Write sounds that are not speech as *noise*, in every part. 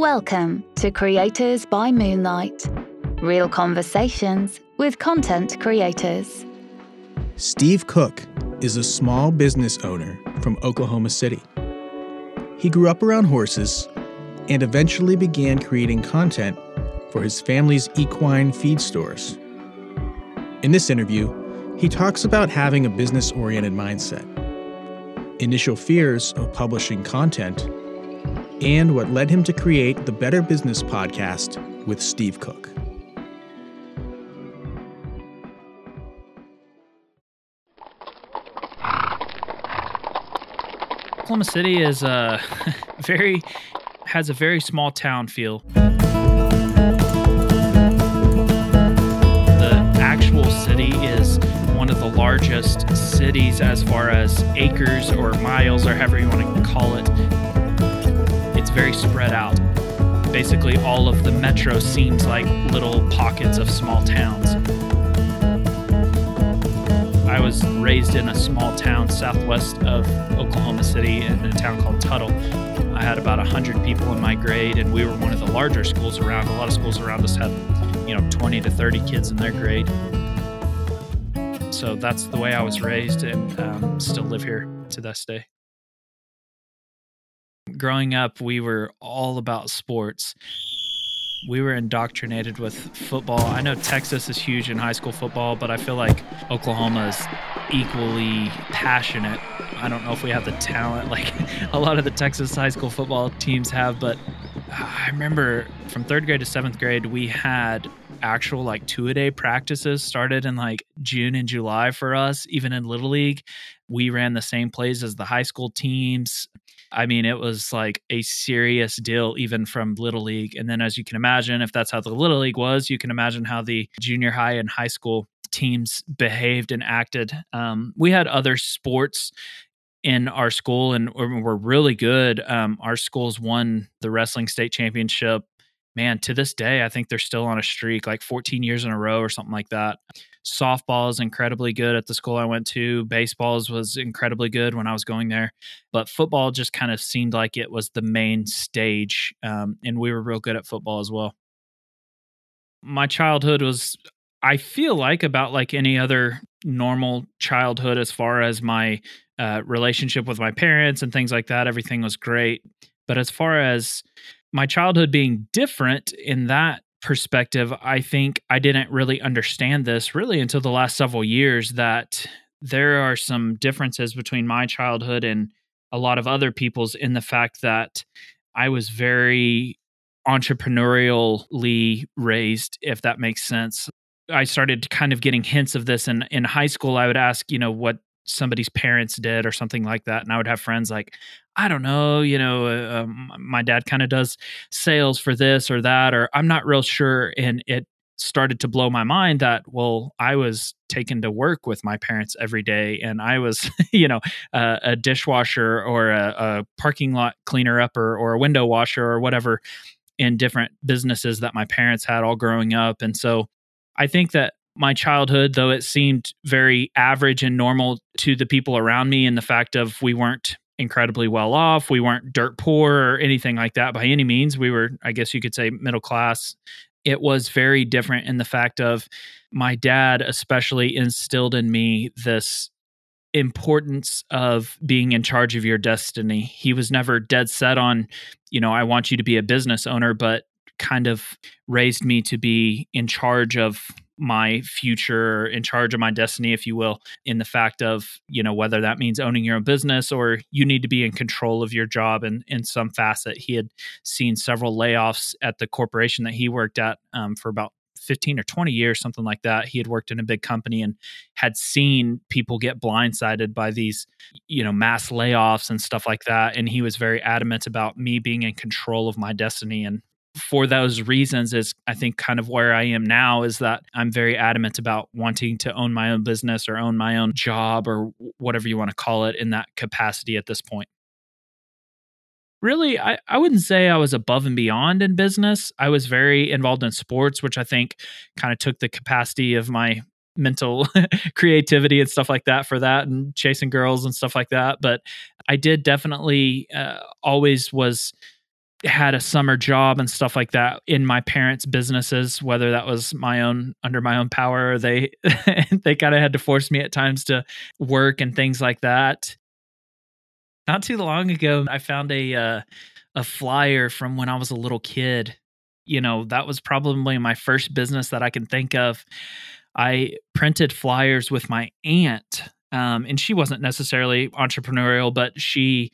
Welcome to Creators by Moonlight, real conversations with content creators. Steve Cook is a small business owner from Oklahoma City. He grew up around horses and eventually began creating content for his family's equine feed stores. In this interview, he talks about having a business oriented mindset, initial fears of publishing content, and what led him to create the Better Business podcast with Steve Cook. Oklahoma City is uh, a *laughs* very has a very small town feel. The actual city is one of the largest cities as far as acres or miles or however you want to call it. It's very spread out. Basically, all of the metro seems like little pockets of small towns. I was raised in a small town southwest of Oklahoma City in a town called Tuttle. I had about 100 people in my grade, and we were one of the larger schools around. A lot of schools around us had, you know, 20 to 30 kids in their grade. So that's the way I was raised and um, still live here to this day. Growing up, we were all about sports we were indoctrinated with football. I know Texas is huge in high school football, but I feel like Oklahoma is equally passionate. I don't know if we have the talent *laughs* like a lot of the Texas high school football teams have, but I remember from third grade to seventh grade, we had actual like two a day practices started in like June and July for us, even in Little League. We ran the same plays as the high school teams. I mean, it was like a serious deal, even from Little League. And then, as you can imagine, if that's how the Little League was, you can imagine how the junior high and high school teams behaved and acted. Um, we had other sports in our school and we're really good. Um, our schools won the wrestling state championship man, to this day, I think they're still on a streak, like 14 years in a row or something like that. Softball is incredibly good at the school I went to. Baseballs was incredibly good when I was going there, but football just kind of seemed like it was the main stage, um, and we were real good at football as well. My childhood was, I feel like, about like any other normal childhood as far as my uh, relationship with my parents and things like that. Everything was great, but as far as my childhood being different in that perspective, I think I didn't really understand this really until the last several years that there are some differences between my childhood and a lot of other people's in the fact that I was very entrepreneurially raised, if that makes sense. I started kind of getting hints of this in in high school. I would ask, you know, what somebody's parents did or something like that and i would have friends like i don't know you know uh, um, my dad kind of does sales for this or that or i'm not real sure and it started to blow my mind that well i was taken to work with my parents every day and i was *laughs* you know uh, a dishwasher or a, a parking lot cleaner upper or a window washer or whatever in different businesses that my parents had all growing up and so i think that my childhood, though it seemed very average and normal to the people around me, and the fact of we weren't incredibly well off, we weren't dirt poor or anything like that by any means. We were, I guess you could say, middle class. It was very different in the fact of my dad, especially, instilled in me this importance of being in charge of your destiny. He was never dead set on, you know, I want you to be a business owner, but kind of raised me to be in charge of my future in charge of my destiny if you will in the fact of you know whether that means owning your own business or you need to be in control of your job in in some facet. He had seen several layoffs at the corporation that he worked at um, for about 15 or 20 years something like that. He had worked in a big company and had seen people get blindsided by these you know mass layoffs and stuff like that. And he was very adamant about me being in control of my destiny and for those reasons is I think kind of where I am now is that I'm very adamant about wanting to own my own business or own my own job or whatever you want to call it in that capacity at this point. Really, I, I wouldn't say I was above and beyond in business. I was very involved in sports, which I think kind of took the capacity of my mental *laughs* creativity and stuff like that for that and chasing girls and stuff like that. But I did definitely uh, always was had a summer job and stuff like that in my parents' businesses, whether that was my own under my own power or they *laughs* they kind of had to force me at times to work and things like that. Not too long ago, I found a uh, a flyer from when I was a little kid. You know, that was probably my first business that I can think of. I printed flyers with my aunt, um, and she wasn't necessarily entrepreneurial, but she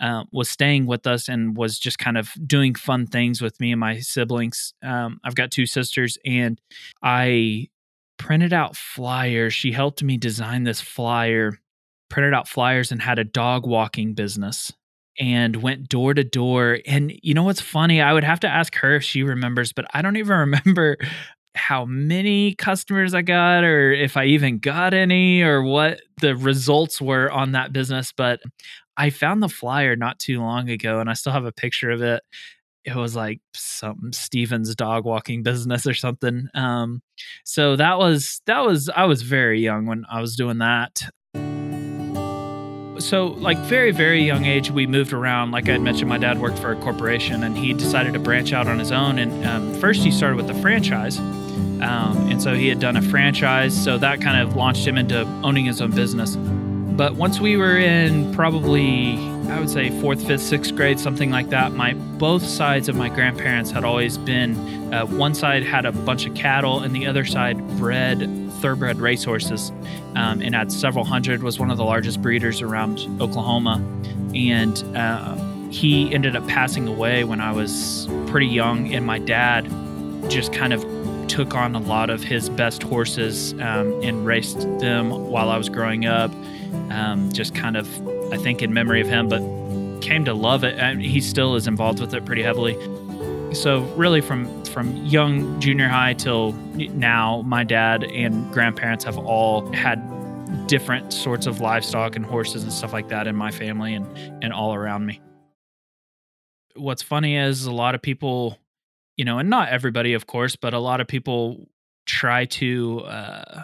uh, was staying with us and was just kind of doing fun things with me and my siblings. Um, I've got two sisters, and I printed out flyers. She helped me design this flyer, printed out flyers, and had a dog walking business and went door to door. And you know what's funny? I would have to ask her if she remembers, but I don't *laughs* even remember how many customers I got or if I even got any or what the results were on that business. But I found the flyer not too long ago and I still have a picture of it. It was like some Steven's dog walking business or something. Um, so that was that was I was very young when I was doing that. So, like very very young age, we moved around. Like I had mentioned, my dad worked for a corporation, and he decided to branch out on his own. And um, first, he started with a franchise, um, and so he had done a franchise. So that kind of launched him into owning his own business. But once we were in probably, I would say fourth, fifth, sixth grade, something like that, my both sides of my grandparents had always been. Uh, one side had a bunch of cattle, and the other side bred thoroughbred racehorses, um, and had several hundred. Was one of the largest breeders around Oklahoma, and uh, he ended up passing away when I was pretty young, and my dad just kind of took on a lot of his best horses um, and raced them while I was growing up. Um, just kind of, I think, in memory of him, but came to love it. And he still is involved with it pretty heavily. So really, from from young junior high till now, my dad and grandparents have all had different sorts of livestock and horses and stuff like that in my family and and all around me. What's funny is a lot of people you know, and not everybody, of course, but a lot of people try to, uh,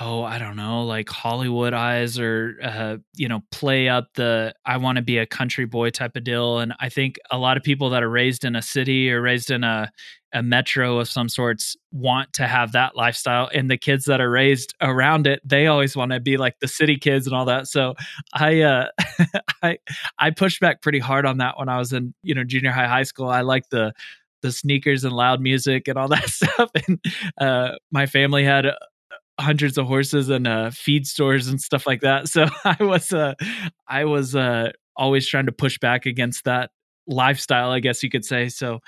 oh, I don't know, like Hollywood eyes or, uh, you know, play up the I want to be a country boy type of deal. And I think a lot of people that are raised in a city or raised in a, a metro of some sorts want to have that lifestyle. And the kids that are raised around it, they always want to be like the city kids and all that. So I, uh, *laughs* I, I pushed back pretty hard on that when I was in, you know, junior high, high school. I like the, the sneakers and loud music and all *laughs* that stuff. And uh, my family had hundreds of horses and uh, feed stores and stuff like that. So *laughs* I was uh, I was uh, always trying to push back against that lifestyle, I guess you could say. So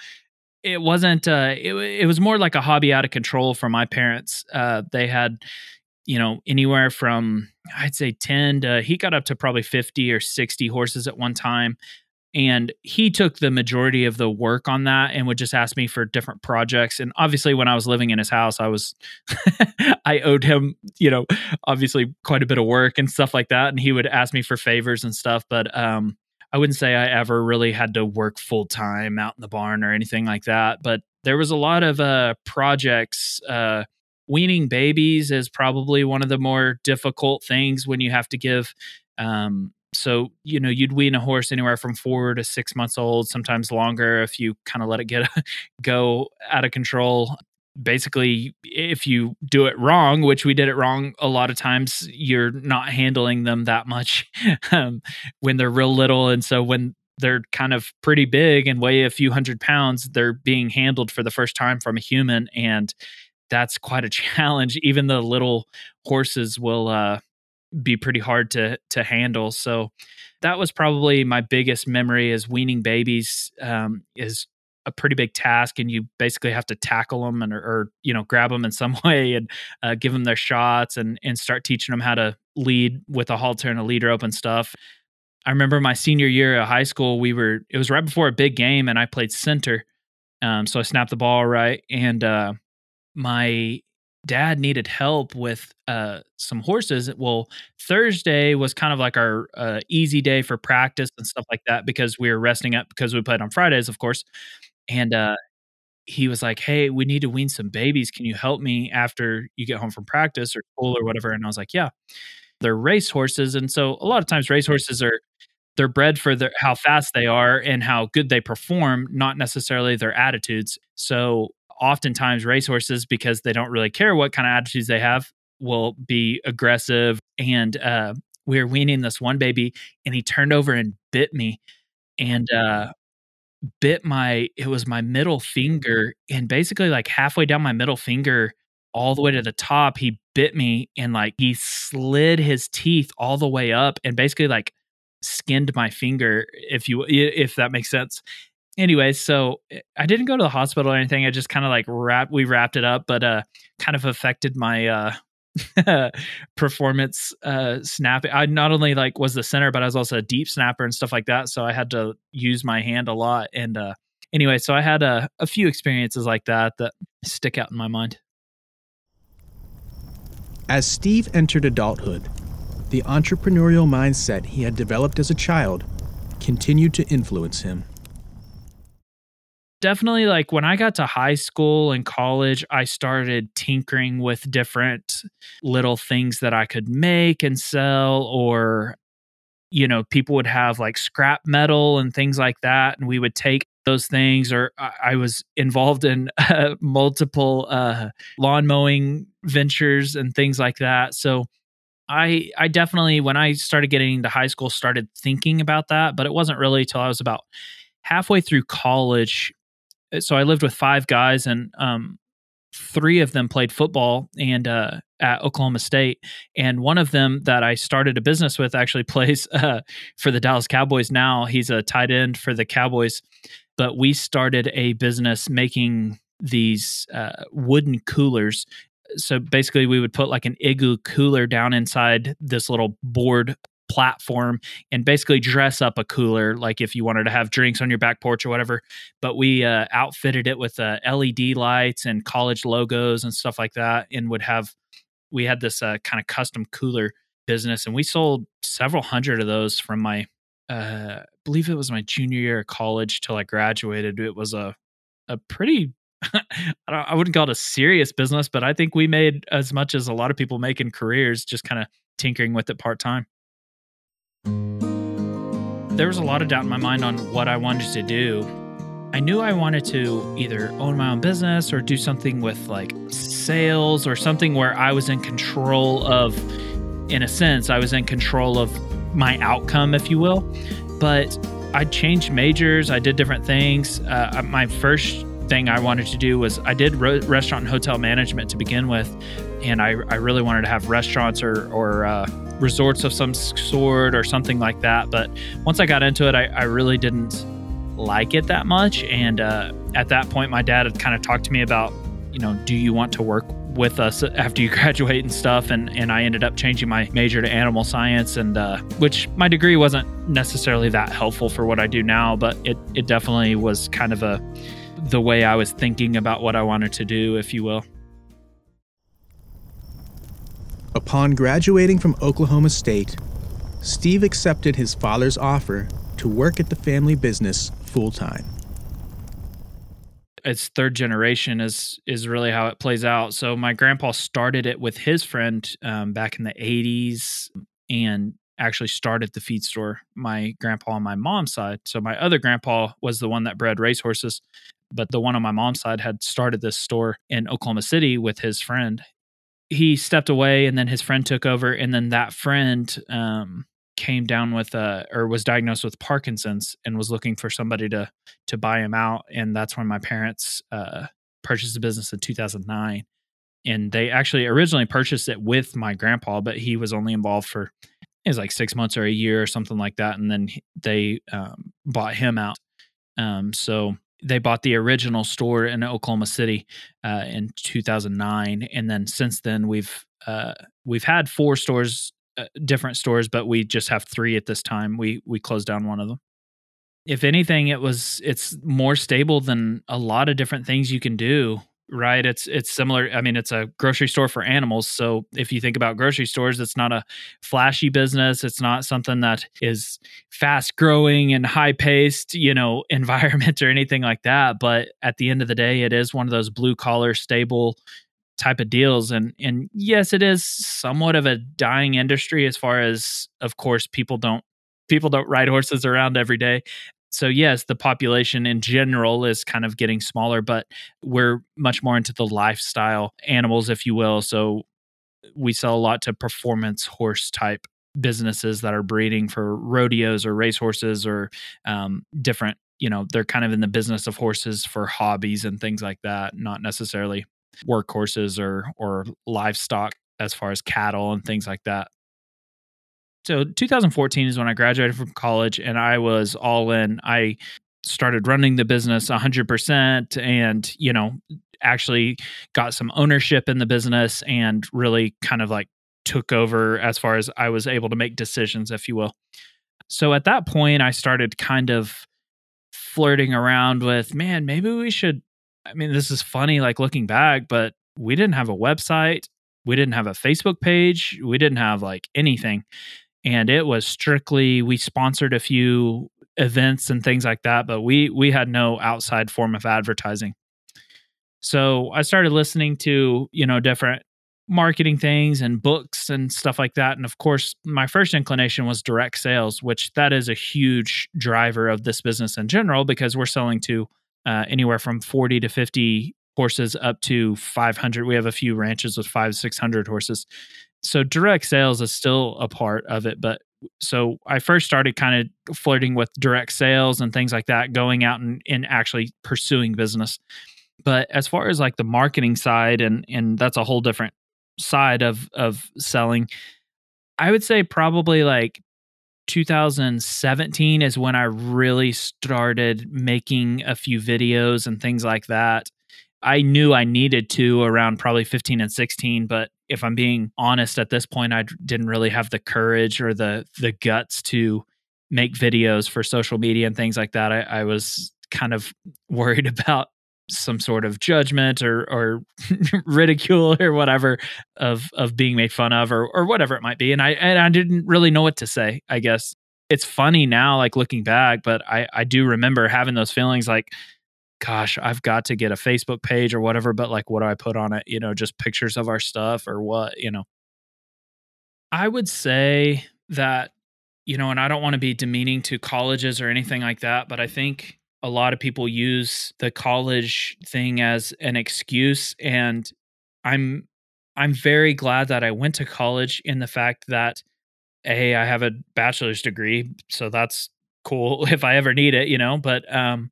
it wasn't uh, it, it was more like a hobby out of control for my parents. Uh, they had you know anywhere from I'd say 10 to he got up to probably 50 or 60 horses at one time and he took the majority of the work on that and would just ask me for different projects. And obviously when i was living in his house i was *laughs* i owed him you know obviously quite a bit of work and stuff like that. And he would ask me for favors and stuff. But um i wouldn't say i ever really had to work full time out in the barn or anything like that. But there was a lot of uh projects uh weaning babies is probably one of the more difficult things when you have to give um, so you know you'd wean a horse anywhere from four to six months old sometimes longer if you kind of let it get *laughs* go out of control. Basically if you do it wrong which we did it wrong a lot of times you're not handling them that much *laughs* um, when they're real little and so when they're kind of pretty big and weigh a few hundred pounds they're being handled for the first time from a human and that's quite a *laughs* challenge. Even the little horses will uh be pretty hard to to handle. So that was probably my biggest memory is weaning babies um, is a pretty big task and you basically have to tackle them and or, or you know grab them in some *laughs* way and uh, give them their shots and and start teaching them how to lead with a halter and a leader open stuff i remember my senior year of high school we were it was right before a big game and i played center um, so i snapped the ball right and uh, my dad needed help with uh, some horses. Well, Thursday was kind of like our uh, easy day for practice and stuff like that because we were resting up because we played on Fridays, of course. And uh, he was like, "Hey, we need to wean some babies. Can you help me after you get home from practice or school or whatever?" And I was like, "Yeah." They're race horses, and so a lot of times race horses are they're bred for their, how fast they are and how good they perform, not necessarily their attitudes. So oftentimes racehorses, because they don't really care what kind of attitudes they have, will be aggressive. And uh, we were weaning this one baby, and he turned over and bit me, and uh, bit my it was my middle finger, and basically like halfway down my middle finger, all the way to the top, he bit me, and like he slid his teeth all the way up, and basically like skinned my finger if you if that makes sense anyway so eh, i didn't go to the hospital or anything. I just kind of like wrap we wrapped it up but uh kind of affected my uh *laughs* performance uh snapping i not only like was the center but i was also a deep snapper and stuff like that so i had to use my hand a lot and uh anyway so i had a, a few experiences like that that stick out in my mind. As steve entered adulthood the entrepreneurial mindset he had developed as a child continued to influence him definitely like when I got to high school and college, I started tinkering with different little things that I could make and sell, or, you know, people would have like scrap metal and things like that. And we would take those things, or I was involved in uh, *laughs* multiple uh, lawn mowing ventures and things like that. So, I I definitely when I started getting into high school started thinking about that, but it wasn't really till I was about halfway through college so I lived with five guys, and um, three of them played football and uh, at Oklahoma State, and one of them that I started a business with actually *laughs* plays uh, for the Dallas Cowboys now. He's a tight end for the Cowboys, but we started a business making these uh, wooden coolers. So basically, we would put like an igloo cooler down inside this little board platform and basically dress up a cooler like if you wanted to have drinks on your back porch or whatever but we uh, outfitted it with uh, led lights and college logos and stuff like that and would have we had this uh, kind of custom cooler business and we sold several hundred of those from my uh, I believe it was my junior year of college till I graduated. It was a a pretty *laughs* I, I wouldn't call it a serious business, but I think we made as much as a lot of people make in careers, just kind of tinkering with it part time there was a lot of doubt in my mind on what I wanted to do. I knew I wanted to either own my own business or do something with like sales or something where I was in control of, in a sense, I was in control of my outcome, if you will. But I changed majors, I did different things. Uh, my first thing I wanted to do was I did ro- restaurant and hotel management to begin with, and I, I really wanted to have restaurants or, or uh, resorts of some sort or something like that. But once I got into it, I, I really didn't like it that much. And uh, at that point, my dad had kind of talked to me about, you know, do you want to work with us *laughs* after you *laughs* graduate and stuff? And and I ended up changing my major to animal science, and uh, which my degree wasn't necessarily that helpful for what I do now, but it it definitely was kind of a the way I was thinking about what I wanted to do, if you will. Upon graduating from Oklahoma State, Steve accepted his father's offer to work at the family business full time. It's third generation is is really how it plays out. So my grandpa started it with his friend um, back in the '80s, and actually started the feed store. My grandpa on my mom's side. So my other grandpa was the one that bred racehorses, but the one on my mom's side had started this store in Oklahoma City with his friend, he stepped away and then his friend took over and then that friend um, came down with uh or was diagnosed with parkinson's and was looking for somebody to to buy him out. And that's when my parents uh purchased the business in 2009 and they actually originally purchased it with my grandpa but he was only involved for it was like six months or a year or something like that. And then they um, bought him out. Um, so they bought the original store in Oklahoma City uh, in 2009, and then since then we've uh, we've had four stores, uh, different stores, but we just have three at this time. We we closed down one of them. If anything, it was it's more stable than a lot of different things you can do right? It's it's similar i mean it's a grocery store for animals. So if you think about grocery stores it's not a flashy business. It's not something that is fast growing and high paced you know *laughs* environment or anything like that. But at the end of the day it is one of those blue collar stable type of deals. And and yes it is somewhat of a dying industry as far as of course people don't people don't ride horses around every day. So, yes, the population in general is kind of getting smaller, but we're much more into the lifestyle animals, if you will. So, we sell a lot to performance horse type businesses that are breeding for rodeos or racehorses or um, different you know they're kind of in the business of horses for hobbies and things like that not necessarily workhorses or or livestock as far as cattle and things like that so 2014 is when i graduated from college and i was all in i started running the business 100% and you know actually got some ownership in the business and really kind of like took over as far as I was able to make decisions, if you will. So at that point, I started kind of flirting around with, man, maybe we should. I mean, this is funny, like looking back, but we didn't have a website. We didn't have a Facebook page. We didn't have like anything. And it was strictly, we sponsored a few events and things like that, but we we had no outside form of advertising. So I started listening to, you know, different marketing things and books and stuff like that. And of course, my first inclination was direct sales, which that is a huge driver of this business in general because we're selling to uh, anywhere from 40 to 50 horses up to 500. We have a few ranches with five, 600 horses. So direct sales is still a part of it. But so I first started kind of flirting with direct sales and things like that, going out and, and actually pursuing business. But as far as like the marketing side, and and that's a whole different side of of selling i would say probably like 2017 is when i really started making a few videos and things like that i knew i needed to around probably 15 and 16 but if i'm being honest at this point i didn't really have the courage or the the guts to make videos for social media and things like that. I, I was kind of worried *laughs* about some sort of judgment or or *laughs* ridicule or whatever of of being made fun of or or whatever it might be. And i and i didn't really know what to say i guess. It's funny now like looking back but i i do remember having those feelings like gosh i've got to get a facebook page or whatever but like what do i put on it? You know just pictures of our stuff or what you know? I would say that you know and i don't want to be demeaning to colleges or anything like that but i think a lot of people use the college thing as an excuse and i'm i'm very glad that i went to college in the fact that a i have a bachelor's degree so that's cool *laughs* if i ever need it you know? But um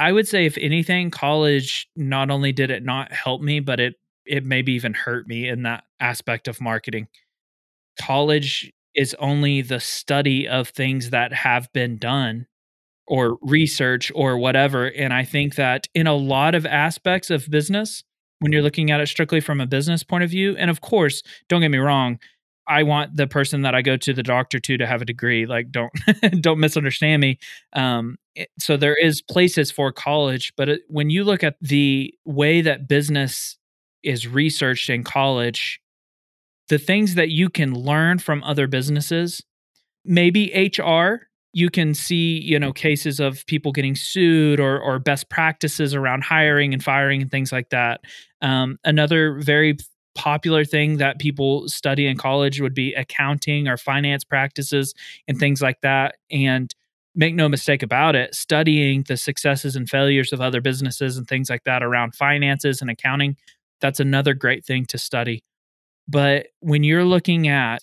i would say if anything college not only did it not help me but it it maybe even hurt me in that aspect of marketing college is only the study of things that have been done or research or whatever. And I think that in a lot of aspects of business, when you're looking at it strictly from a business point of view, and of course, don't get me wrong, I want the person that I go to the doctor to to have a degree. Like, don't *laughs* don't misunderstand me. Um, so there is places for college, but it, when you look at the way that business is researched in college, the things that you can learn from other businesses, maybe HR you can see you know cases of people getting sued or or best practices around hiring and firing and things like that um, another very popular thing that people study in college would be accounting or finance practices and things like that. And make no mistake about it studying the successes and failures of other businesses and things like that around finances and accounting that's another great thing to study. But when you're looking at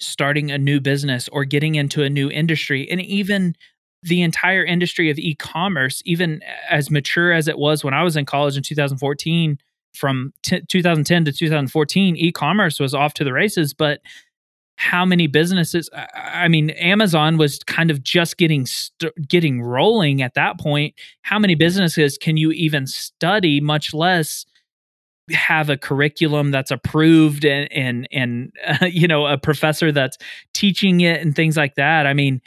starting a new business or getting into a new industry and even the entire industry of e-commerce even as mature as it was when i was in college in 2014 from t- 2010 to 2014 e-commerce was off to the races but how many businesses i mean amazon was kind of just getting st- getting rolling at that point. How many businesses can you even study much less have a curriculum that's approved and and and uh, *laughs* you know a professor that's teaching it and things like that? I mean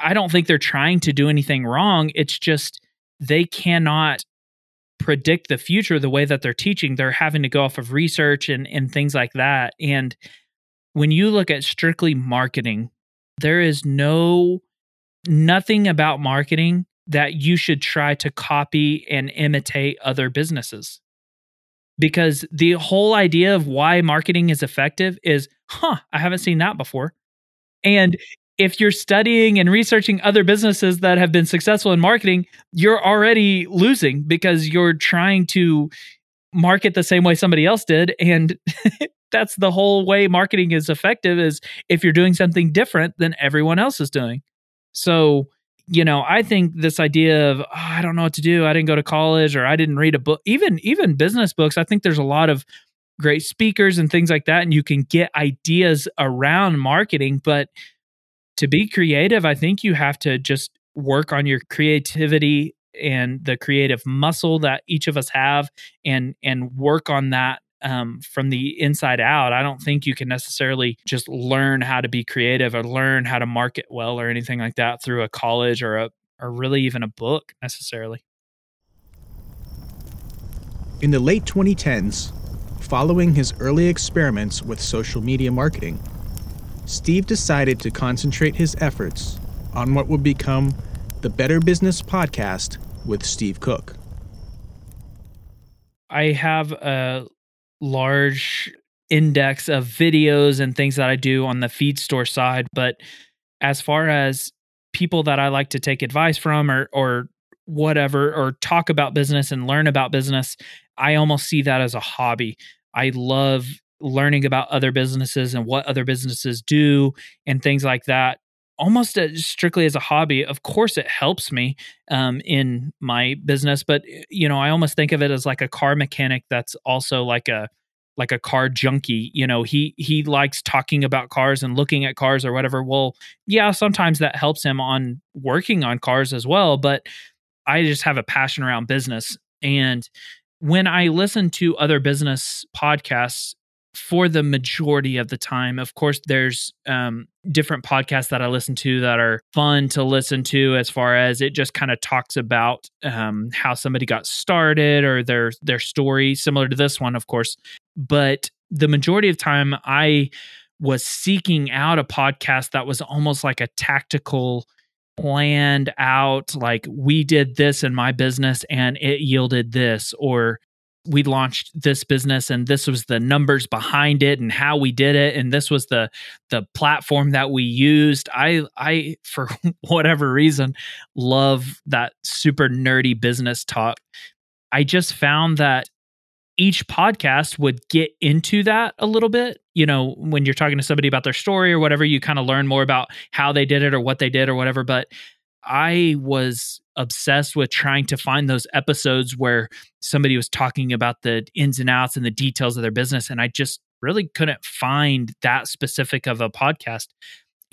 i don't think they're trying to do anything wrong. It's just they cannot predict the future the way that they're teaching. They're having to go off of research and and things like that. And when you look at strictly marketing there is no nothing about marketing that you should try to copy and imitate other businesses. Because the whole idea of why marketing is effective is, huh, I haven't seen that before. And if you're studying and researching other businesses that have been successful in marketing, you're already losing because you're trying to market the same way somebody else did. And *laughs* that's the whole way marketing is effective is if you're doing something different than everyone else is doing. So, you know, I think this idea of oh, I don't know what to do, I didn't go to college or I didn't read a book, even even business books, I think there's a lot of great speakers and things like that and you can get ideas around marketing, but to be creative, I think you have to just work on your creativity and the creative muscle that each of us have and and work on that um, from the inside out. I don't think you can necessarily just learn how to be creative or learn how to market well or anything like that through a college or a or really even a book necessarily. In the late 2010s, following his early experiments with social media marketing, Steve decided to concentrate his efforts on what would become the Better Business Podcast with Steve Cook. I have a large index of videos and things that I do on the feed store side, but as far as people that I like to take advice from or or whatever or talk about business and learn about business, I almost see that as a hobby. I love learning about other businesses and what other businesses do and things like that almost as strictly as a hobby of course it helps me um, in my business but you know i almost think of it as like a car mechanic that's also like a like a car junkie you know he he likes talking about cars and looking at cars or whatever. Well yeah sometimes that helps him on working on cars as well but i just have a passion around business. And when i listen to other business podcasts for the majority of the time. Of course, there's um, different podcasts that I listen to that are fun to listen to, as far as it just kind of talks about um, how somebody got started or their their story, similar to this one, of course. But the majority of time, I was seeking out a podcast that was almost like a tactical planned out like we did this in my business and it yielded this or we launched this business and this was the numbers behind it and how we did it. And this was the the platform that we used. I i for *laughs* whatever reason love that super nerdy business talk. I just found that each podcast would get into that a little bit. You know when you're talking to somebody about their story or whatever you kind of learn more about how they did it or what they did or whatever. But i was obsessed with trying to find those episodes where somebody was talking about the ins and outs and the details of their business. And I just really couldn't find that specific of a podcast.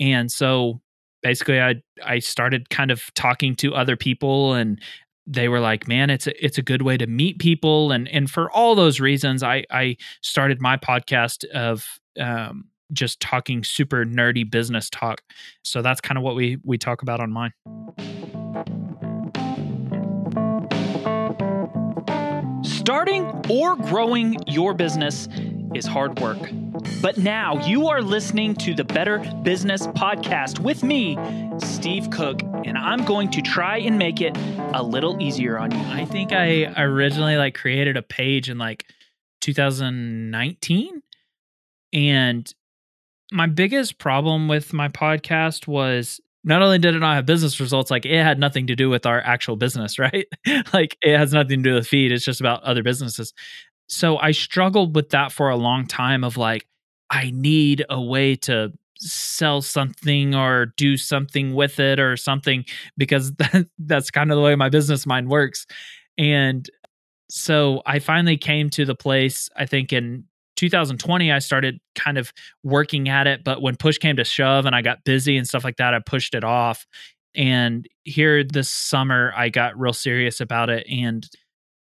And so basically I I started kind of talking to other people and they were like, man, it's a, it's a good way to meet people. And, and for all those reasons, I, I started my podcast of, um, just talking super nerdy business talk. So that's kind of what we, we talk about on mine. Starting or growing your business is hard work. But now you are listening to the Better Business Podcast with me, Steve Cook, and I'm going to try and make it a little easier on you. I think I originally like created a page in like 2019 and my biggest problem with my podcast was not only did it not have business results, like it had nothing to do with our actual business, *laughs* right? like it has nothing to do with feed. It's just about other businesses. So I struggled with that for a long time of like, I need a way to sell something or do something with it or something because *laughs* that, that's kind of the way my business mind works. And so I finally came to the place, I think in 2020 i started kind of working at it but when push came to shove and i got busy and stuff like that i pushed it off and here this summer i got real serious about it and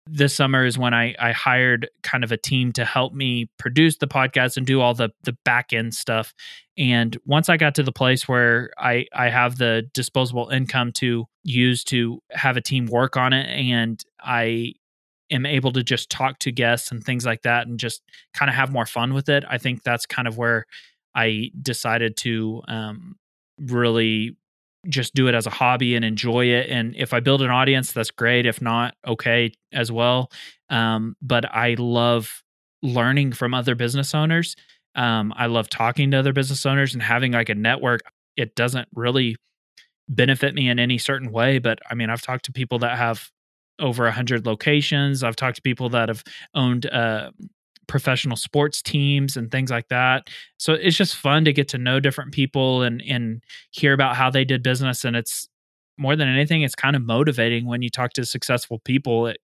this summer is when I, I hired kind of a team to help me produce the podcast and do all the the back end stuff. And once I got to the place where I I have the disposable income to use to have a team work on it, and I am able to just talk to guests and things like that and just kind of have more fun with it. I think that's kind of where I decided to um, really just do it as a hobby and enjoy it. And if I build an audience, that's great. If not, okay as well. Um, but I love learning from other business owners. Um, I love talking to other business owners and having like a network. it doesn't really benefit me in any certain way. But I mean, I've talked to people that have over a hundred locations. I've talked to people that have owned uh, professional sports teams and things like that. So it's just fun to get to know different people and and hear about how they did business. And it's more than anything, it's kind of motivating when you talk to successful people. It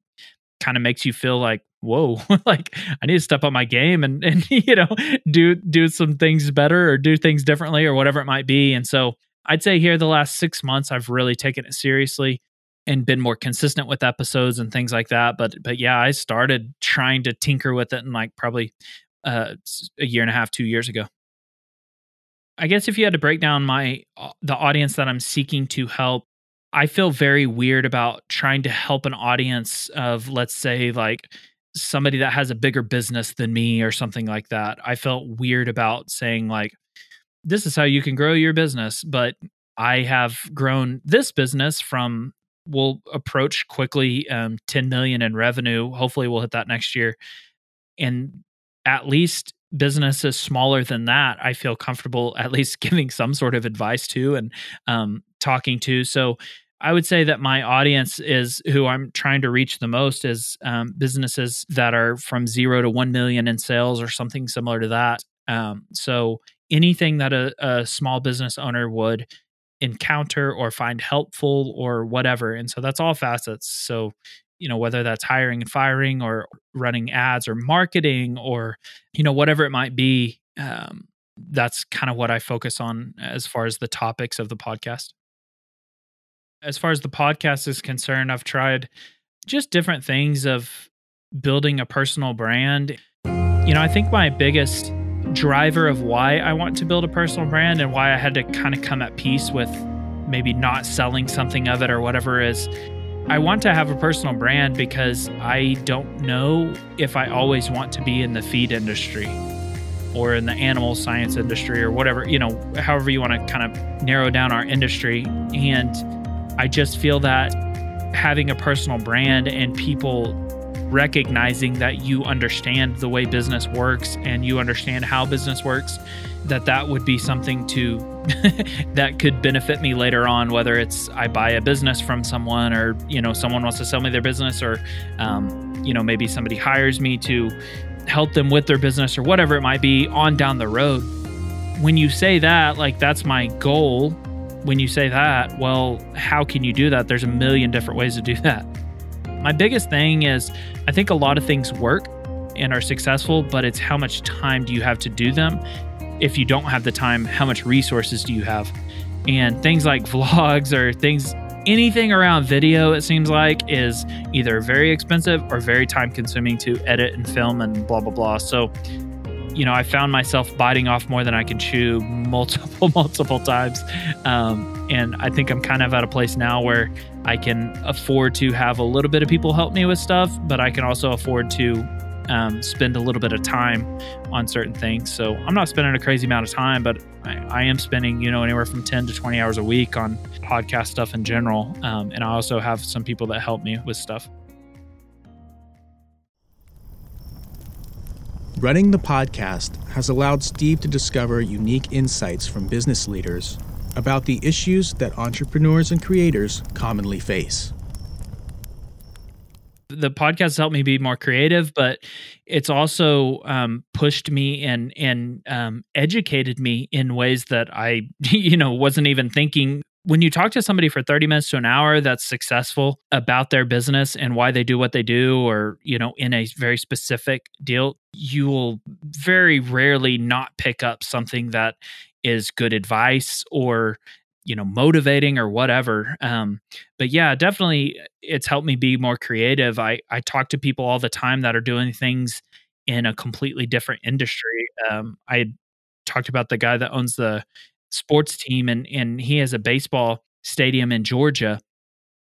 kind of makes you feel like, whoa, *laughs* like I need to step up my game and and *laughs* you know do do some things better or do things differently or whatever it might be. And so I'd say here the last six months I've really taken it seriously and been more consistent with episodes and things like that. But but yeah, I started trying to tinker with it in like probably uh, a year and a half, two years ago. I guess if you had to break down my uh, the audience that I'm seeking to help, I feel very weird about trying to help an audience of let's say like somebody that has a bigger business than me or something like that. I felt weird about saying like this is how you can grow your business, but I have grown this business from we'll approach quickly um, 10 million in revenue. Hopefully, we'll hit that next year. And at least businesses smaller than that, I feel comfortable at least *laughs* giving some sort of advice to and um, talking to. So I would say that my audience is who I'm trying to reach the most is um, businesses that are from zero to 1 million in sales or something similar to that. Um, so anything that a, a small business owner would encounter or find helpful or whatever. And so that's all facets. So, you know, whether that's hiring and firing or running ads or marketing or, you know, whatever it might be, um, that's kind of what I focus on as far as the topics of the podcast. As far as the podcast is concerned, I've tried just different things of building a personal brand. You know, I think my biggest driver of why I want to build a personal brand and why I had to kind of come at peace with maybe not selling something of it or whatever is I want to have a personal brand because I don't know if I always want to be in the feed industry or in the animal science industry or whatever, you know, however you want to kind of narrow down our industry. And I just feel that having a personal brand and people recognizing that you understand the way business works and you understand how business works that that would be something to *laughs* that could benefit me later on whether it's i buy a business from someone or you know someone wants to sell me their business or um, you know maybe somebody hires me to help them with their business or whatever it might be on down the road. When you say that like that's my goal. When you say that well how can you do that? There's a million different ways to do that my biggest thing is I think a lot of things work and are successful, but it's how much time do you have to do them? If you don't have the time, how much resources do you have? And things like *laughs* vlogs or things, anything around video, it seems like, is either very expensive or very time consuming to edit and film and blah, blah, blah. So, you know, I found myself biting off more than I can chew *laughs* multiple, multiple times. Um, and I think I'm kind of at a place now where I can afford to have a little bit of people help me with stuff, but I can also afford to um, spend a little bit of time on certain things. So I'm not spending a crazy amount of time, but I, I am spending, you know, anywhere from 10 to 20 hours a week on podcast stuff in general. Um, and I also have some people that help me with stuff. Running the podcast has allowed Steve to discover unique insights from business leaders about the issues that entrepreneurs and creators commonly face. The podcast helped me be more creative, but it's also um, pushed me and and um, educated me in ways that I, *laughs* you know, wasn't even thinking when you talk to somebody for 30 minutes to an hour that's successful about their business and why they do what they do or you know in a very specific deal you will very rarely not pick up something that is good advice or you know motivating or whatever um but yeah definitely it's helped me be more creative. I i talk to people all the time that are doing things in a completely different industry. Um i talked about the guy that owns the sports team and and he has a baseball stadium in Georgia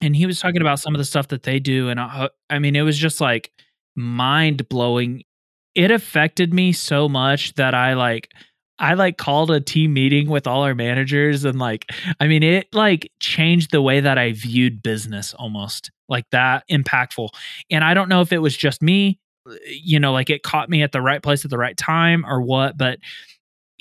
and he was talking mm-hmm. about some of the stuff that they do and I, uh, I mean it was just like mind blowing it affected me so much that I like I like called a team meeting with all our managers and like I mean it like changed the way that I viewed business almost like that impactful. And I don't know if it was just me, uh, you know, like it caught me at the right place at the right time or what, but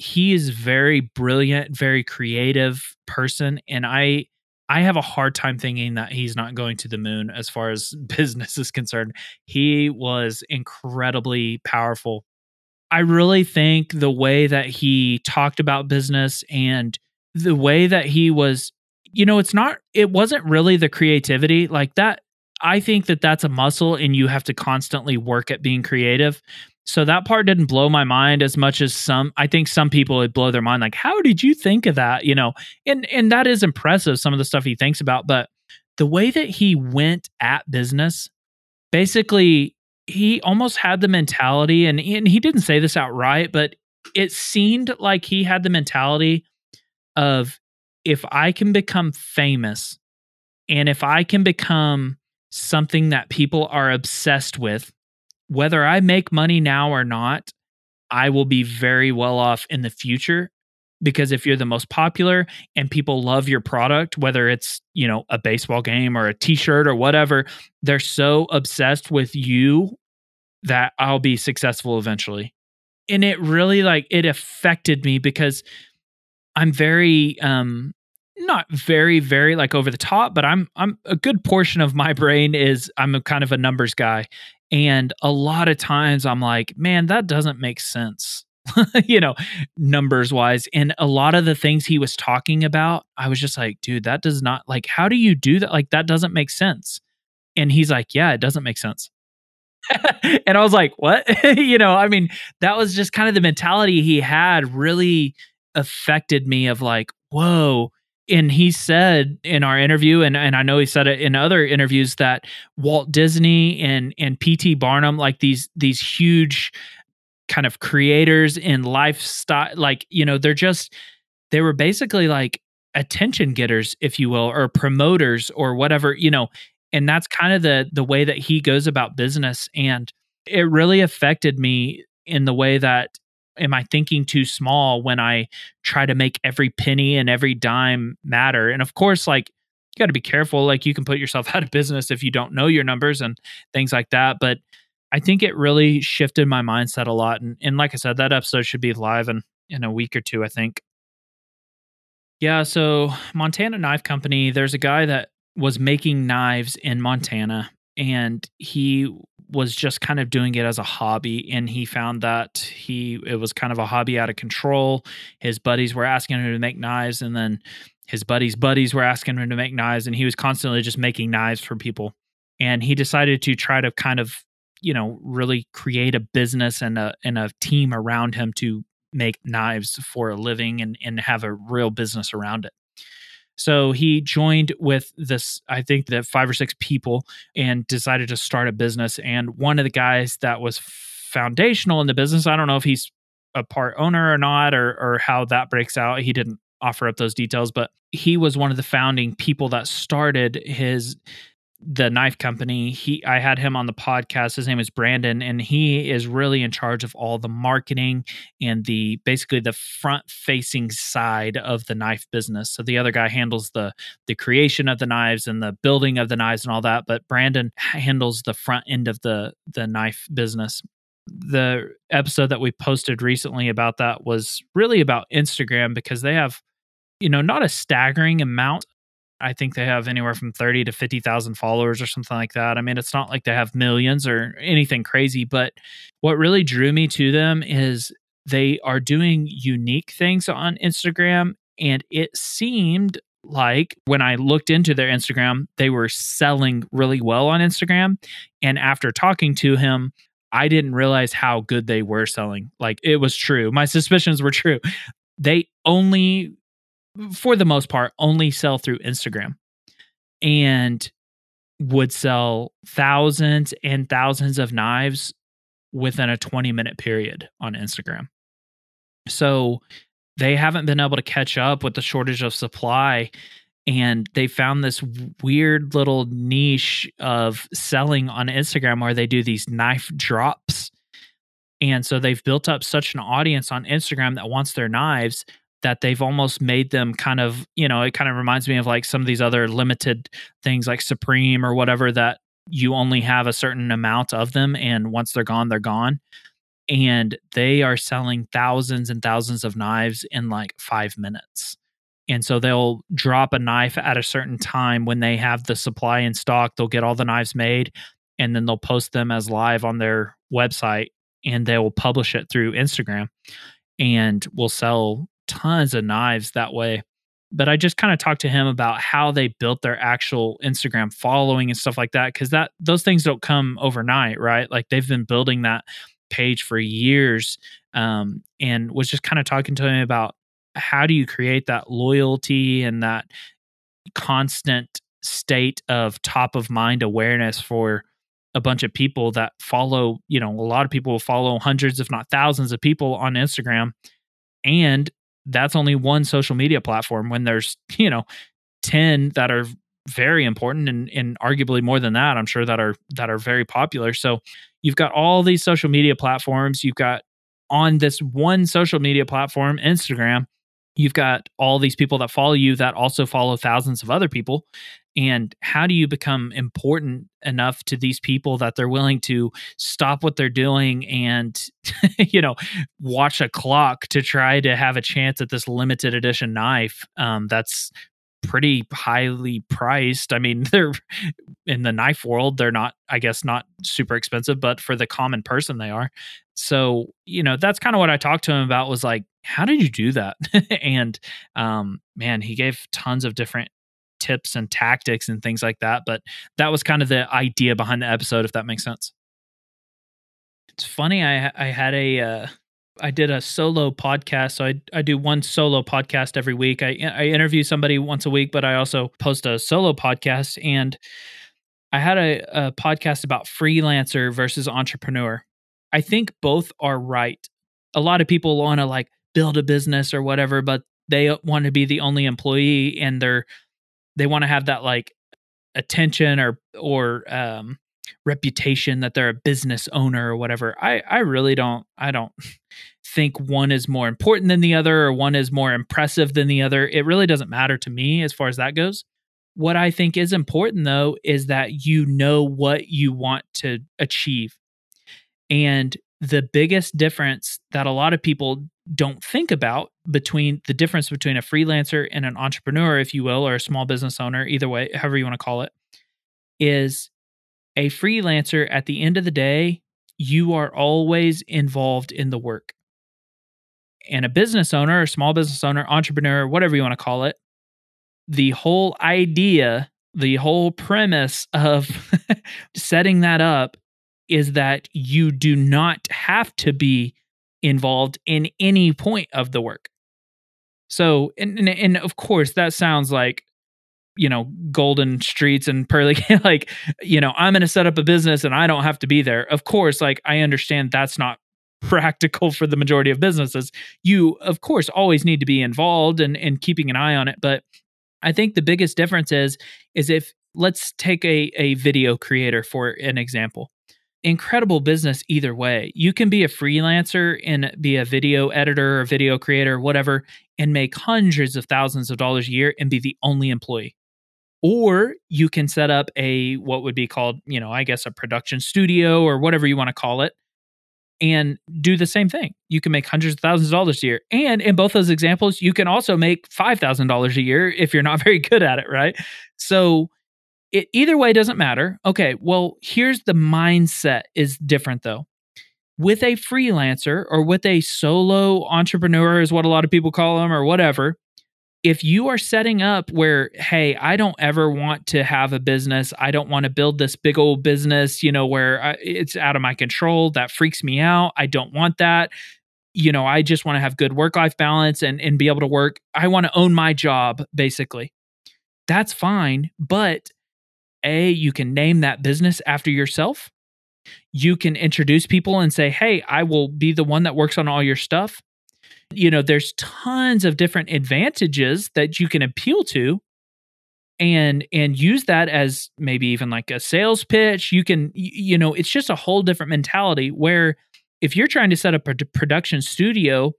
he is very brilliant, very creative person and I I have a hard time thinking that he's not going to the moon as far as *laughs* business is concerned. He was incredibly powerful. I really think the way that he talked about business and the way that he was, you know, it's not, it wasn't really the creativity like that. I think that that's a muscle and you have to constantly work at being creative. So that part didn't blow my mind as much as some I think some people would blow their mind like how did you think of that, you know? And and that is impressive some of the stuff he thinks about, but the way that he went at business basically he almost had the mentality and, and he didn't say this outright, but it seemed like he had the mentality of if I can become famous and if I can become something that people are obsessed with whether I make money now or not, I will be very well off in the future because if you're the most popular and people love your product whether it's you know a baseball game or a t-shirt or whatever they're so obsessed with you that I'll be successful eventually. And it really like it affected me because I'm very um not very very like over the top but I'm I'm a good portion of my brain is I'm a kind of a numbers guy and a lot of times I'm like, man, that doesn't make sense. *laughs* you know, numbers wise. And a lot of the things he was talking about, I was just like, dude, that does not like, how do you do that? Like, that doesn't make sense. And he's like, yeah, it doesn't make sense. *laughs* and I was like, what? *laughs* you know, I mean, that was just kind of the mentality he had really affected me of like, whoa, and he said in our interview and, and I know he said it in other interviews that Walt Disney and and PT Barnum like these these huge kind of creators in lifestyle like you know they're just they were basically like attention getters if you will or promoters or whatever you know and that's kind of the the way that he goes about business. And it really affected me in the way that am I thinking too small when I try to make every penny and every dime matter? And of course, like you got to be careful. Like you can put yourself *laughs* out of business if you don't know your numbers and things like that. But I think it really shifted my mindset a lot. And, and like I said, that episode should be live in, in a week or two, I think. Yeah. So Montana Knife Company, there's a guy that was making knives in Montana and he was just kind of doing it as a hobby and he found that he it was kind of a hobby out of control. His buddies were asking him to make knives and then his buddies buddies were asking him to make knives and he was constantly just making knives for people. And he decided to try to kind of you know really create a business and a and a team around him to make knives for a living and and have a real business around it so he joined with this, I think that five or six people and decided to start a business. And one of the guys that was foundational in the business, I don't know if he's a part owner or not, or or how that breaks out. He didn't offer up those details, but he was one of the founding people that started his the knife company he i had him on the podcast. His name is brandon and he is really in charge of all the marketing and the basically the front facing side of the knife business. So the other guy handles the the creation of the knives and the building of the knives and all that but brandon handles the front end of the the knife business. The episode that we posted recently about that was really about instagram because they have you know not a staggering amount I think they have anywhere from 30 to 50,000 followers or something like that. I mean, it's not like they have millions or anything crazy, but what really drew me to them is they are doing unique things on Instagram. And it seemed like when I looked into their Instagram, they were selling really well on Instagram. And after talking to him, I didn't realize how good they were selling. Like it was true. My suspicions were true. They only for the most part, only sell through Instagram and would sell thousands and thousands of knives within a 20 minute period on Instagram. So they haven't been able to catch up with the shortage of supply. And they found this weird little niche of selling on Instagram where they do these knife drops. And so they've built up such an audience on Instagram that wants their knives that they've almost made them kind of, you know, it kind of reminds me of like some of these other limited things like Supreme or whatever that you only have a certain amount of them and once they're gone, they're gone. and they are selling thousands and thousands of knives in like five minutes. And so they'll drop a knife at a certain time when they have the supply in stock. They'll get all the knives made and then they'll post them as live on their website and they will publish it through Instagram and will sell tons of knives that way. But I just kind of talked to him about how they built their actual Instagram following and stuff like that cuz that those things don't come overnight, right? Like they've been building that page for years um, and was just kind of talking to him about how do you create that loyalty and that constant state of top of mind awareness for a bunch of people that follow, you know, a lot of people follow hundreds, if not thousands of people on Instagram. And that's only one social media platform when there's, *laughs* you know, 10 that are very important and, and arguably more than that, I'm sure that are that are very popular. So you've got all these social media platforms. You've got on this one social media platform, Instagram, you've got all these people that follow you that also follow thousands of other people and how do you become important enough to these people that they're willing to stop what they're doing and *laughs* you know watch a clock to try to have a chance at this limited edition knife? Um, that's pretty highly priced. I mean *laughs* they're in the knife world they're not i guess not super expensive but for the common person they are. So you know that's kind of what i talked to him about was like how did you do that? *laughs* And um man he gave tons of different tips and tactics and things like that. But that was kind of the idea behind the episode, if that makes sense. It's funny. I I had a uh, I did a solo podcast. So I I do one solo podcast every week. I I interview somebody once a week, but I also post a solo podcast. And I had a, a podcast about freelancer versus entrepreneur. I think both are right. A lot of people want to like build a business or whatever, but they want to be the only employee and they're they want to have that like attention or or um reputation that they're a business owner or whatever. I I really don't I don't *laughs* think one is more important than the other or one is more impressive than the other. It really doesn't matter to me as far as that goes. What I think is important though is that you know what you want to achieve. And the biggest difference that a lot of people don't think about between the difference between a freelancer and an entrepreneur, if you will, or a small business owner, either way, however you want to call it, is a freelancer at the end of the day, you are always involved in the work. And a business owner, a small business owner, entrepreneur, whatever you want to call it, the whole idea, the whole premise of *laughs* setting that up is that you do not have to be involved in any point of the work. So, and, and, and of course, that sounds like, you know, golden streets and pearly, *laughs* like, you know, I'm going to set up a business and I don't have to be there. Of course, like, I understand that's not *laughs* practical for the majority of businesses. You, of course, always need to be involved and, and keeping an eye on it. But I think the biggest difference is, is if let's take a, a video creator for an example incredible business either way. You can be a freelancer and be a video editor or video creator, whatever, and make hundreds of thousands of dollars a year and be the only employee. Or you can set up a what would be called, you know, I guess a production studio or whatever you want to call it and do the same thing. You can make hundreds of thousands of dollars a year. And in both those examples, you can also make $5,000 a year if you're not *laughs* very good at it, right? So it either way doesn't matter. Okay, well, here's the mindset is different though. With a freelancer or with a solo entrepreneur is what a lot of people call them or whatever, if you are setting up where hey i don't ever want to have a business i don't want to build this big old business you know where I, it's out of my control that freaks me out i don't want that you know i just want to have good work life balance and and be able to work i want to own my job basically that's fine but a, you can name that business after yourself. You can introduce people and say, hey, I will be the one that works on all your stuff. You know, there's tons of different advantages that you can appeal to and and use that as maybe even like a sales pitch you can you know it's just a whole different mentality where if you're trying to set up a production studio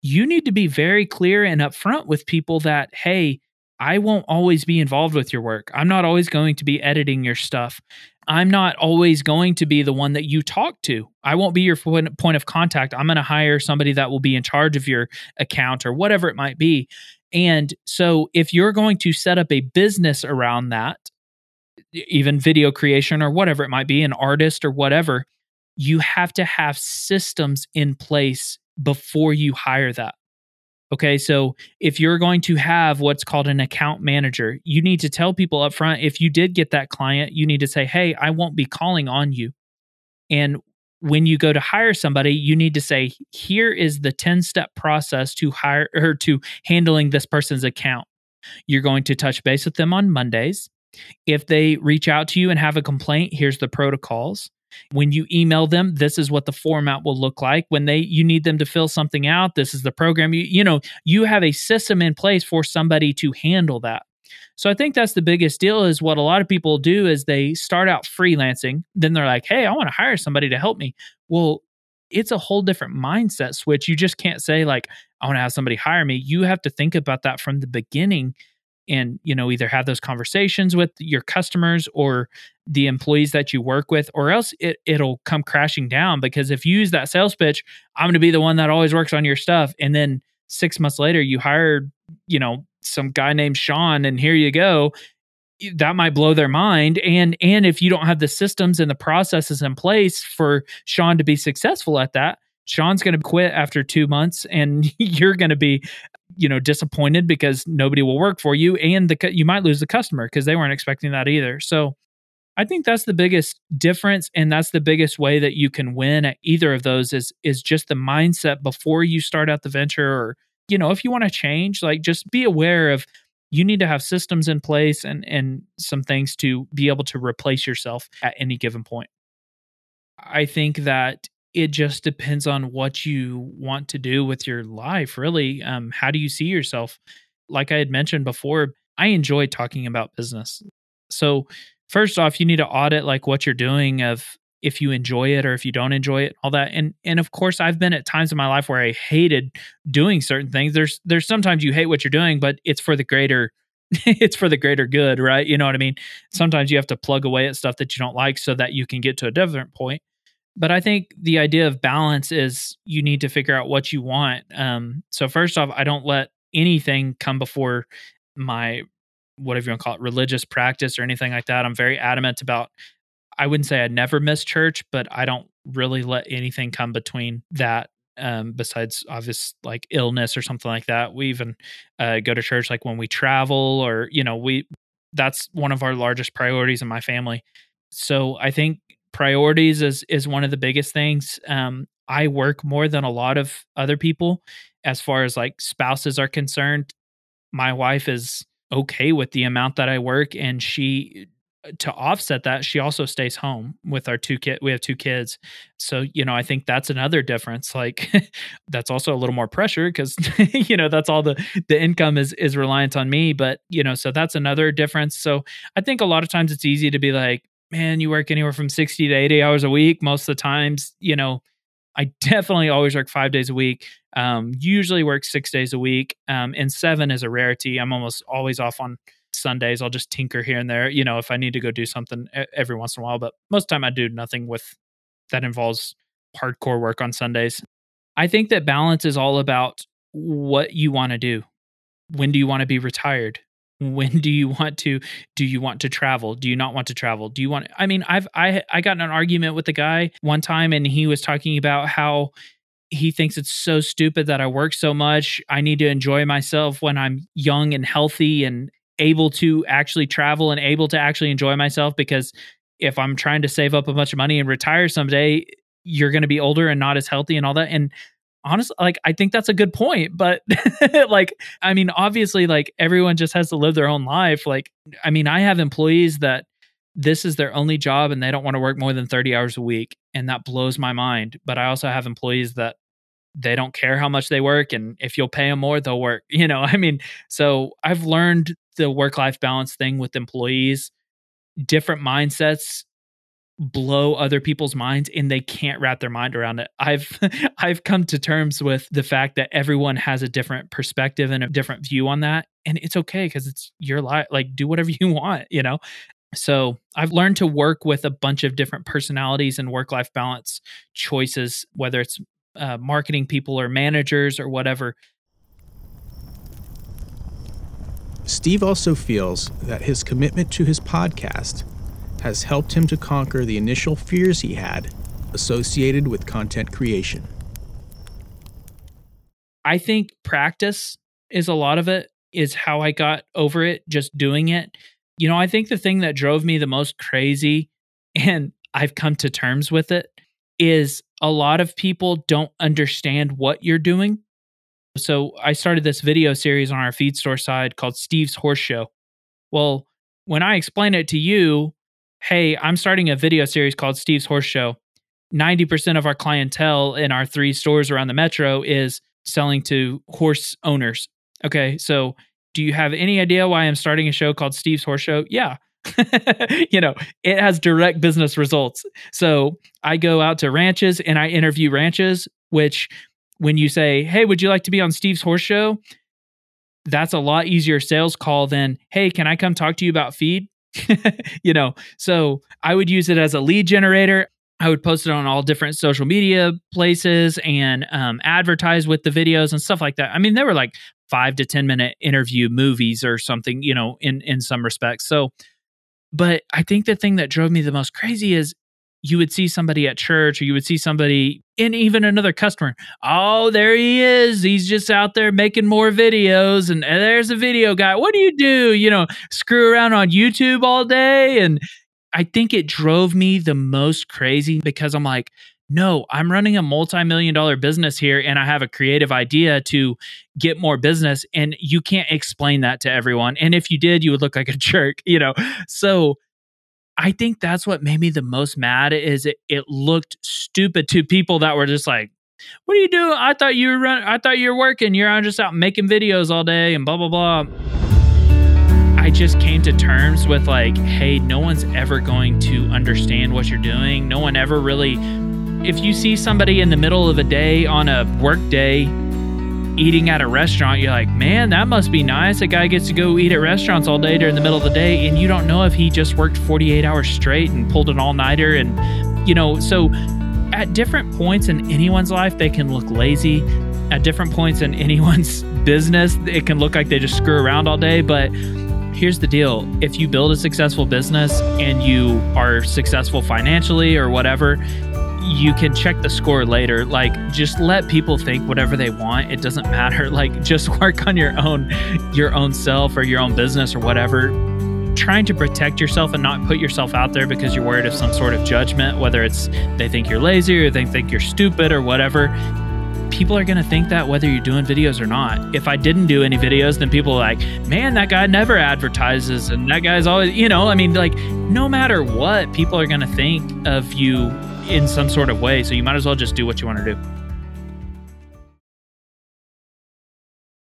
you need to be very clear and upfront with people that hey I won't always be involved with your work. I'm not always going to be editing your stuff. I'm not always going to be the one that you talk to. I won't be your point of contact. I'm going to hire somebody that will be in charge of your account or whatever it might be. And so if you're going to set up a business around that, even video creation or whatever it might be, an artist or whatever, you have to have systems in place before you hire that. Okay, so if you're going to have what's called an account manager, you need to tell people up front if you did get that client, you need to say, "Hey, I won't be calling on you." And when you go to hire somebody, you need to say, "Here is the 10-step process to hire *laughs* or to handling this person's account." You're going to touch base with them on Mondays. If they reach out to you and have a complaint, here's the protocols. When you email them, this is what the format will look like. When they you need them to fill something out, this is the program. You you know, you have a system in place for somebody to handle that. So I think that's the biggest deal is what a lot of people do is they start out freelancing, then they're like, "Hey, I want to hire somebody to help me." Well, it's a whole different mindset switch. You just can't say like, "I want to have somebody hire me." You have to think about that from the beginning and you know either have those conversations with your customers or the employees that you work with or else it, it'll come crashing down because if you use that sales pitch i'm going to be the one that always works on your stuff and then six months later you hired you know some guy named sean and here you go that might blow their mind and and if you don't have the systems and the processes in place for sean to be successful at that Sean's going to quit after two months, and *laughs* you're going to be, you know, disappointed because nobody will work for you, and the you might lose the customer because they weren't expecting that either. So, I think that's the biggest difference, and that's the biggest way that you can win at either of those is is just the mindset before you start out the venture, or you know, if you want to change, like just be aware of you need to have systems in place and and some things to be able to replace yourself at any given point. I think that it just depends on what you want to do with your life, really. Um, how do you see yourself? Like I had mentioned before, I enjoy talking about business. So, first off, you need to audit like what you're doing of if you enjoy it or if you don't enjoy it, all that. And and of course, I've been at times in my life where I hated doing certain things. There's there's sometimes you hate what you're doing, but it's for the greater *laughs* it's for the greater good, right? You know what I mean? Sometimes you have to plug away at stuff that you don't like so that you can get to a different point but I think the idea of balance is you need to figure out what you want. Um, so first off, I don't let anything come before my whatever you want to call it, religious practice or anything like that. I'm very adamant about. I wouldn't say I never miss church, but I don't really let anything come between that. Um, besides obvious like illness or something like that, we even uh, go to church like when we travel or you know we. That's one of our largest priorities in my family. So I think priorities is is one of the biggest things. Um, I work more than a lot of other people as far as like spouses are concerned. My wife is okay with the amount that I work, and she uh, to offset that she also stays home with our two kid we have two kids so you know i think that's another difference like *laughs* that's also a little more pressure because *laughs* you know that's all the the income is is reliant on me but you know so that's another difference so i think a lot of times it's easy to be like man, you work anywhere from 60 to 80 hours a week. Most of the times, you know, I *laughs* definitely always work five days a week. Um, usually work six days a week. Um, and seven is a rarity. I'm almost always off on Sundays. I'll just tinker here and there, you know, if I need to go do something every once in a while. But most of the time I do nothing with that involves hardcore work on Sundays. I think that balance is all about what you want to do. When do you want to be retired? when do you want to do you want to travel do you not want to travel do you want i mean i've i i got in an argument with a guy one time and he was talking about how he thinks it's so stupid that i work so much. I need to enjoy myself when i'm young and healthy and able to actually travel and able to actually enjoy myself because if i'm trying to save up a bunch of money and retire someday you're going to be older and not as healthy and all that. And honestly like i think that's a good point but *laughs* like i mean obviously like everyone just has to live their own life. Like i mean i have employees that this is their only job and they don't want to work more than 30 hours a week and that blows my mind but i also have employees that they don't care how much they work and if you'll pay them more they'll work *laughs* you know i mean so i've learned the work life balance thing with employees different mindsets blow other people's minds and they can't wrap their mind around it. I've *laughs* I've come to terms with the fact that everyone has a different perspective and a different view on that and it's okay cuz it's your life like do whatever *laughs* you want, you know. So I've learned to work with a bunch of different personalities and work life balance choices, whether it's uh, marketing people or managers or whatever. Steve also feels that his commitment to his podcast has helped him to conquer the initial fears he had associated with content creation. I think practice is a lot of it, is how I got over it, just doing it. You know, I think the thing that drove me the most crazy, and I've come to terms with it, is a lot of people don't understand what you're doing. So I started this video series on our feed store side called Steve's Horse Show. Well, when I explain it to you, hey, I'm starting a video series called Steve's Horse Show. 90% of our clientele in our three stores around the metro is selling to horse owners. Okay, so do you have any idea why I'm starting a show called Steve's Horse Show? Yeah. *laughs* you know, it has direct business results. So I go out to ranches and I interview ranches, which when you say, Hey, would you like to be on Steve's Horse Show? That's a lot easier sales call than, Hey, can I come talk to you about feed? *laughs* you know, so I would use it as a lead generator. I would post it on all different social media places and um, advertise with the videos and stuff like that. I mean, they were like five to 10 minute interview movies or something, you know, in, in some respects. So, but I think the thing that drove me the most crazy is you would see somebody at church or you would see somebody and even another customer. Oh, there he is. He's just out there making more videos and, and there's a video guy. What do you do? You know, screw around on YouTube all day and I think it drove me the most crazy because I'm like, no, I'm running a multi million dollar business here and I have a creative idea to get more business. And you can't explain that to everyone. And if you did, you would look like a *laughs* jerk, you know? So I think that's what made me the most mad is it, it looked stupid to people that were just like, what are you doing? I thought you were running, I thought you were working. You're just out making videos all day and blah, blah, blah. I just came to terms with like, hey, no one's ever going to understand what you're doing. No one ever really. If you see somebody in the middle of a day on a work day eating at a restaurant, you're like, man, that must be nice. A guy gets to go eat at restaurants all day during the middle of the day, and you don't know if he just worked 48 hours straight and pulled an all nighter. And, you know, so at different points in anyone's life, they can look lazy. At different points in anyone's *laughs* business, it can look like they just screw around all day. But here's the deal if you build a successful business and you are successful financially or whatever, you can check the score later. Like, just let people think whatever they want. It doesn't *laughs* matter. Like, just *laughs* work on your own, your own self or your own business or whatever. Trying to protect yourself and not put yourself out there because you're worried of some sort of judgment, whether it's they think you're lazy or they think you're stupid or whatever people are going to think that whether you're doing videos or not. If I didn't do any videos, then people are like, man, that guy never advertises and that guy's always, you know, I mean, like, no matter what, people are going to think of you in some sort of way. So you might as well just do what you want to do.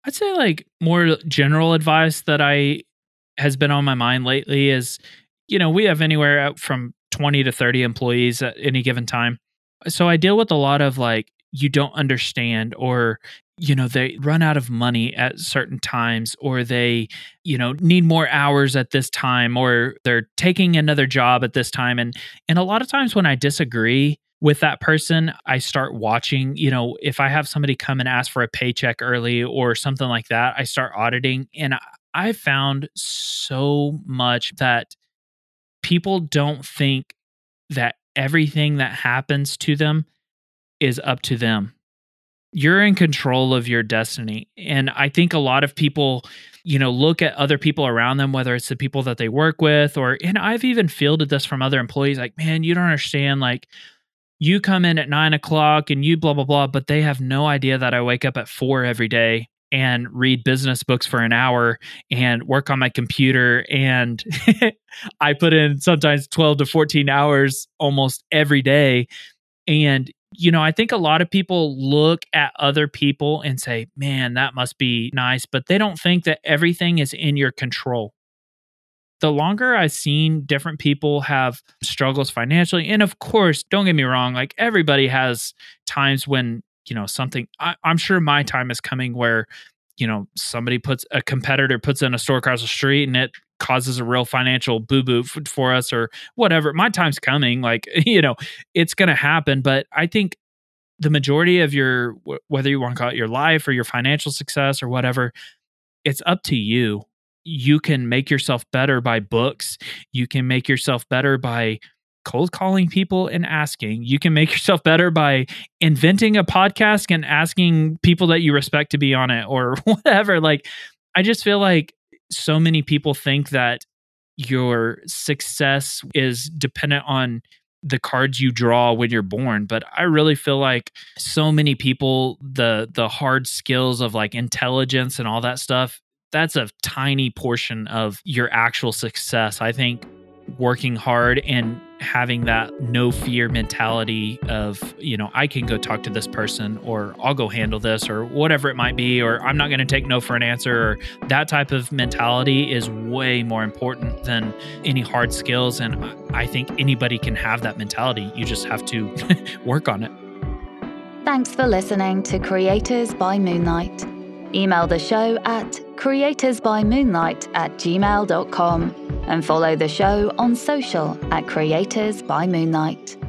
I'd say, like, more general advice that I has been on my mind lately is, you know, we have anywhere from 20 to 30 employees at any given time. So I deal with a lot of like you don't understand or you know they run out of money at certain times or they you know need more hours at this time or they're taking another job at this time and and a lot of times when i disagree with that person i start watching you know if i have somebody come and ask for a paycheck early or something like that i start auditing and i found so much that people don't think that everything that happens to them is up to them. You're in control of your destiny. And I think a lot of people, you know, look at other people around them, whether it's the people that they work with, or, and I've even fielded this from other employees like, man, you don't understand. Like, you come in at nine o'clock and you blah, blah, blah, but they have no idea that I wake up at four every day and read business books for an hour and work on my computer and *laughs* I put in sometimes 12 to 14 hours almost every day and you know, I think a lot of people look at other people and say, man, that must be nice, but they don't think that everything is in your control. The longer I've seen different people have struggles financially, and of course, don't get me wrong, like everybody has times when, you know, something, I, I'm sure my time is coming where, you know, somebody puts a competitor puts in a store across the street and it causes a real financial boo boo f- for us or whatever. My time's coming. Like, *laughs* you know, it's going to happen. But I think the majority of your, wh- whether you want to call it your life or your financial success or whatever, it's up to you. You can make yourself better by books. You can make yourself better by cold calling people and asking. You can make *laughs* yourself better by inventing a podcast and asking people that you respect to be on it or *laughs* whatever. Like, I just feel like so many people think that your success is dependent on the cards you draw when you're born but i really feel like so many people the the hard skills of like intelligence and all that stuff that's a tiny portion of your actual success. I think working hard and having that no fear mentality of you know i can go talk to this person or i'll go handle this or whatever it might be or i'm not going to take no for an answer or that type of mentality is way more important than any hard skills. And i think anybody can have that mentality. You just have to *laughs* work on it. Thanks for listening to Creators by Moonlight. Email the show at creatorsbymoonlight at gmail.com and follow the show on social at Creators by Moonlight.